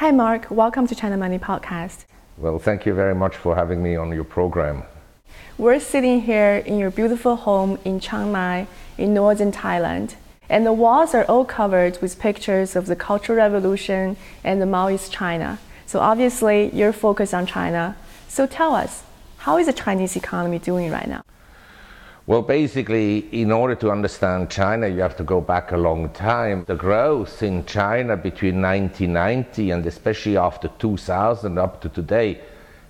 Hi, Marc. Welcome to China Money Podcast. Well, thank you very much for having me on your program. We're sitting here in your beautiful home in Chiang Mai in northern Thailand. And the walls are all covered with pictures of the Cultural Revolution and the Maoist China. So obviously, you're focused on China. So tell us, how is the Chinese economy doing right now? Well, basically, in order to understand China, you have to go back a long time. The growth in China between 1990 and especially after 2000 up to today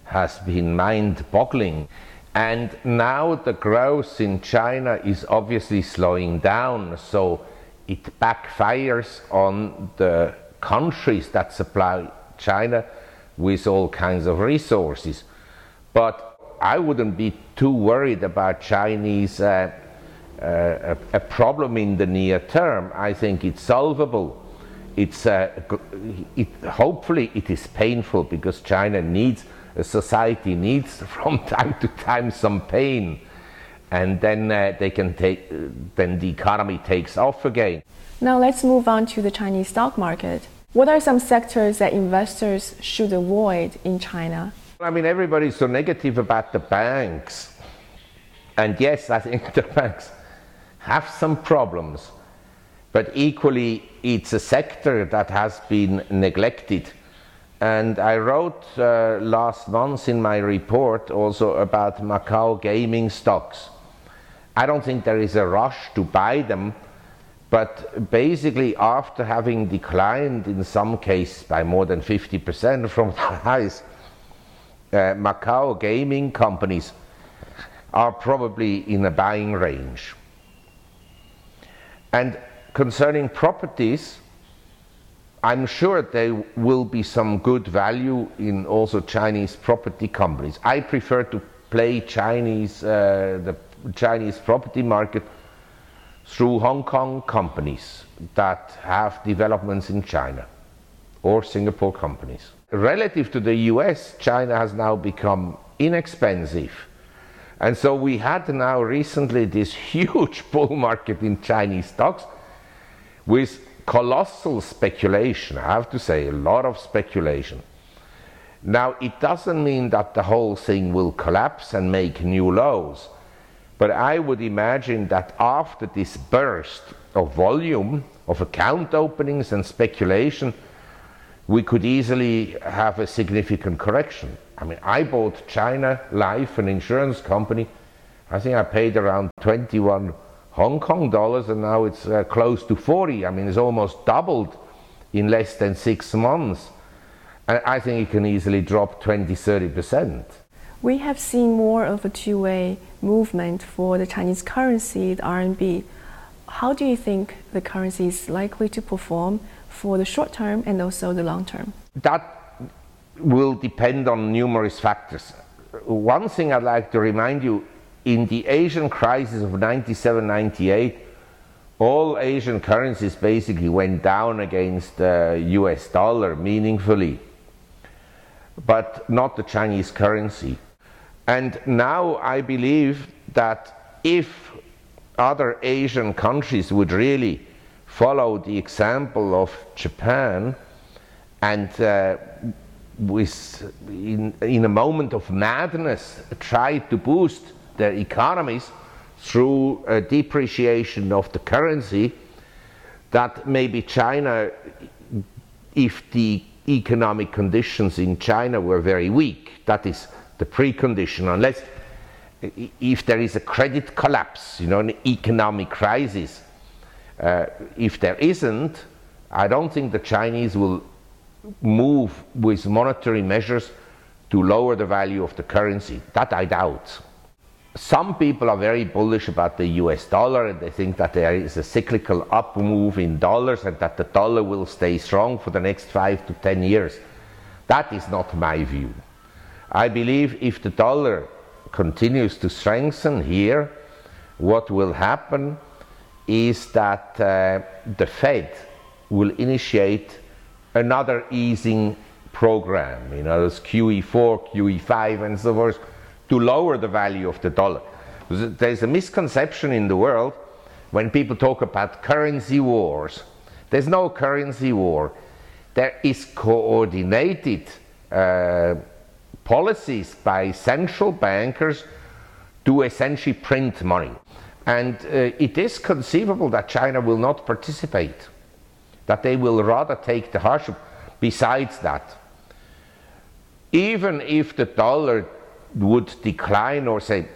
has been mind boggling. And now the growth in China is obviously slowing down, so it backfires on the countries that supply China with all kinds of resources. But I wouldn't be too worried about Chinese uh, uh, a, problem in the near term. I think it's solvable. It's uh, it, hopefully it is painful because China needs a society needs from time to time some pain, and then uh, they can take then the economy takes off again. Now let's move on to the Chinese stock market. What are some sectors that investors should avoid in China? I mean, everybody's so negative about the banks. And yes, I think the banks have some problems. But equally, it's a sector that has been neglected. And I wrote uh, last month in my report also about Macau gaming stocks. I don't think there is a rush to buy them, but basically, after having declined in some cases by more than 50% from the highs, Macau gaming companies are probably in a buying range. And concerning properties, I'm sure there will be some good value in also Chinese property companies. I prefer to play Chinese, uh, the Chinese property market through Hong Kong companies that have developments in China or Singapore companies. Relative to the US, China has now become inexpensive. And so we had now recently this huge bull market in Chinese stocks with colossal speculation. I have to say, a lot of speculation. Now, it doesn't mean that the whole thing will collapse and make new lows, but I would imagine that after this burst of volume, of account openings and speculation, we could easily have a significant correction. I mean, I bought China Life, an insurance company. I think I paid around 21 Hong Kong dollars, and now it's uh, close to 40. I mean, it's almost doubled in less than six months. And I think it can easily drop 20, 30 percent. We have seen more of a two way movement for the Chinese currency, the RMB. How do you think the currency is likely to perform for the short term and also the long term? That will depend on numerous factors. One thing I'd like to remind you in the Asian crisis of 97 98, all Asian currencies basically went down against uh, the US dollar meaningfully, but not the Chinese currency. And now I believe that if other Asian countries would really follow the example of Japan and uh, with, in, in a moment of madness try to boost their economies through a depreciation of the currency that maybe China, if the economic conditions in China were very weak, that is the precondition, unless if there is a credit collapse, you know, an economic crisis, uh, if there isn't, I don't think the Chinese will move with monetary measures to lower the value of the currency. That I doubt. Some people are very bullish about the US dollar and they think that there is a cyclical up move in dollars and that the dollar will stay strong for the next five to ten years. That is not my view. I believe if the dollar continues to strengthen here, what will happen is that uh, the Fed will initiate another easing program, you know, QE4, QE5, and so forth, to lower the value of the dollar. There's a misconception in the world when people talk about currency wars. There's no currency war. there is coordinated uh, policies by central bankers to essentially print money. And uh, it is conceivable that China will not participate, that they will rather take the hardship. Besides that, even if the dollar would decline or say,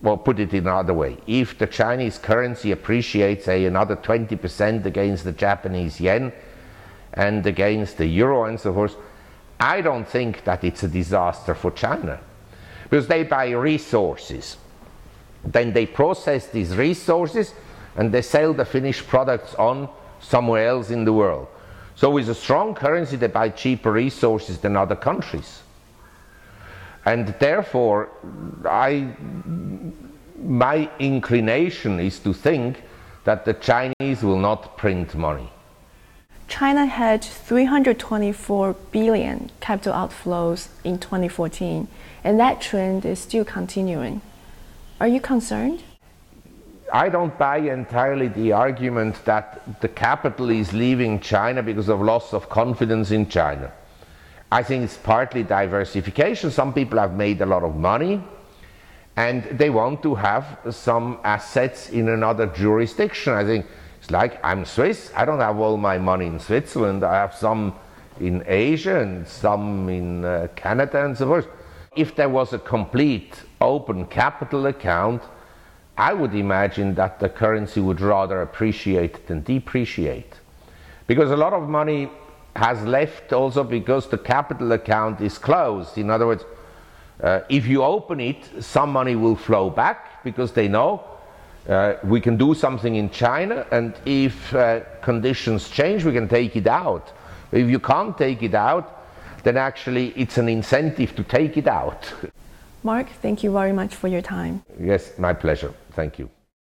well, put it in another way, if the Chinese currency appreciates, say, another 20% against the Japanese yen and against the euro and so forth, I don't think that it's a disaster for China because they buy resources. Then they process these resources and they sell the finished products on somewhere else in the world. So with a strong currency, they buy cheaper resources than other countries. And therefore, I, my inclination is to think that the Chinese will not print money. China had 324 billion capital outflows in 2014, and that trend is still continuing. Are you concerned? I don't buy entirely the argument that the capital is leaving China because of loss of confidence in China. I think it's partly diversification. Some people have made a lot of money and they want to have some assets in another jurisdiction. I think it's like I'm Swiss, I don't have all my money in Switzerland, I have some in Asia and some in uh, Canada and so forth. If there was a complete open capital account, I would imagine that the currency would rather appreciate than depreciate. Because a lot of money has left also because the capital account is closed. In other words, uh, if you open it, some money will flow back because they know uh, we can do something in China, and if uh, conditions change, we can take it out. If you can't take it out, then actually it's an incentive to take it out. Marc, thank you very much for your time. Yes, my pleasure. Thank you.